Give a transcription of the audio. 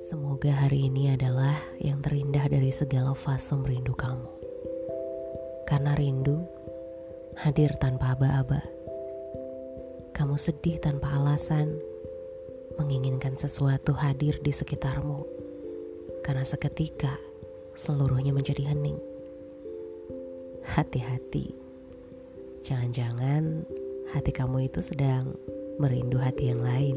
Semoga hari ini adalah yang terindah dari segala fase merindu kamu. Karena rindu hadir tanpa aba-aba. Kamu sedih tanpa alasan, menginginkan sesuatu hadir di sekitarmu. Karena seketika seluruhnya menjadi hening. Hati-hati. Jangan-jangan hati kamu itu sedang merindu hati yang lain.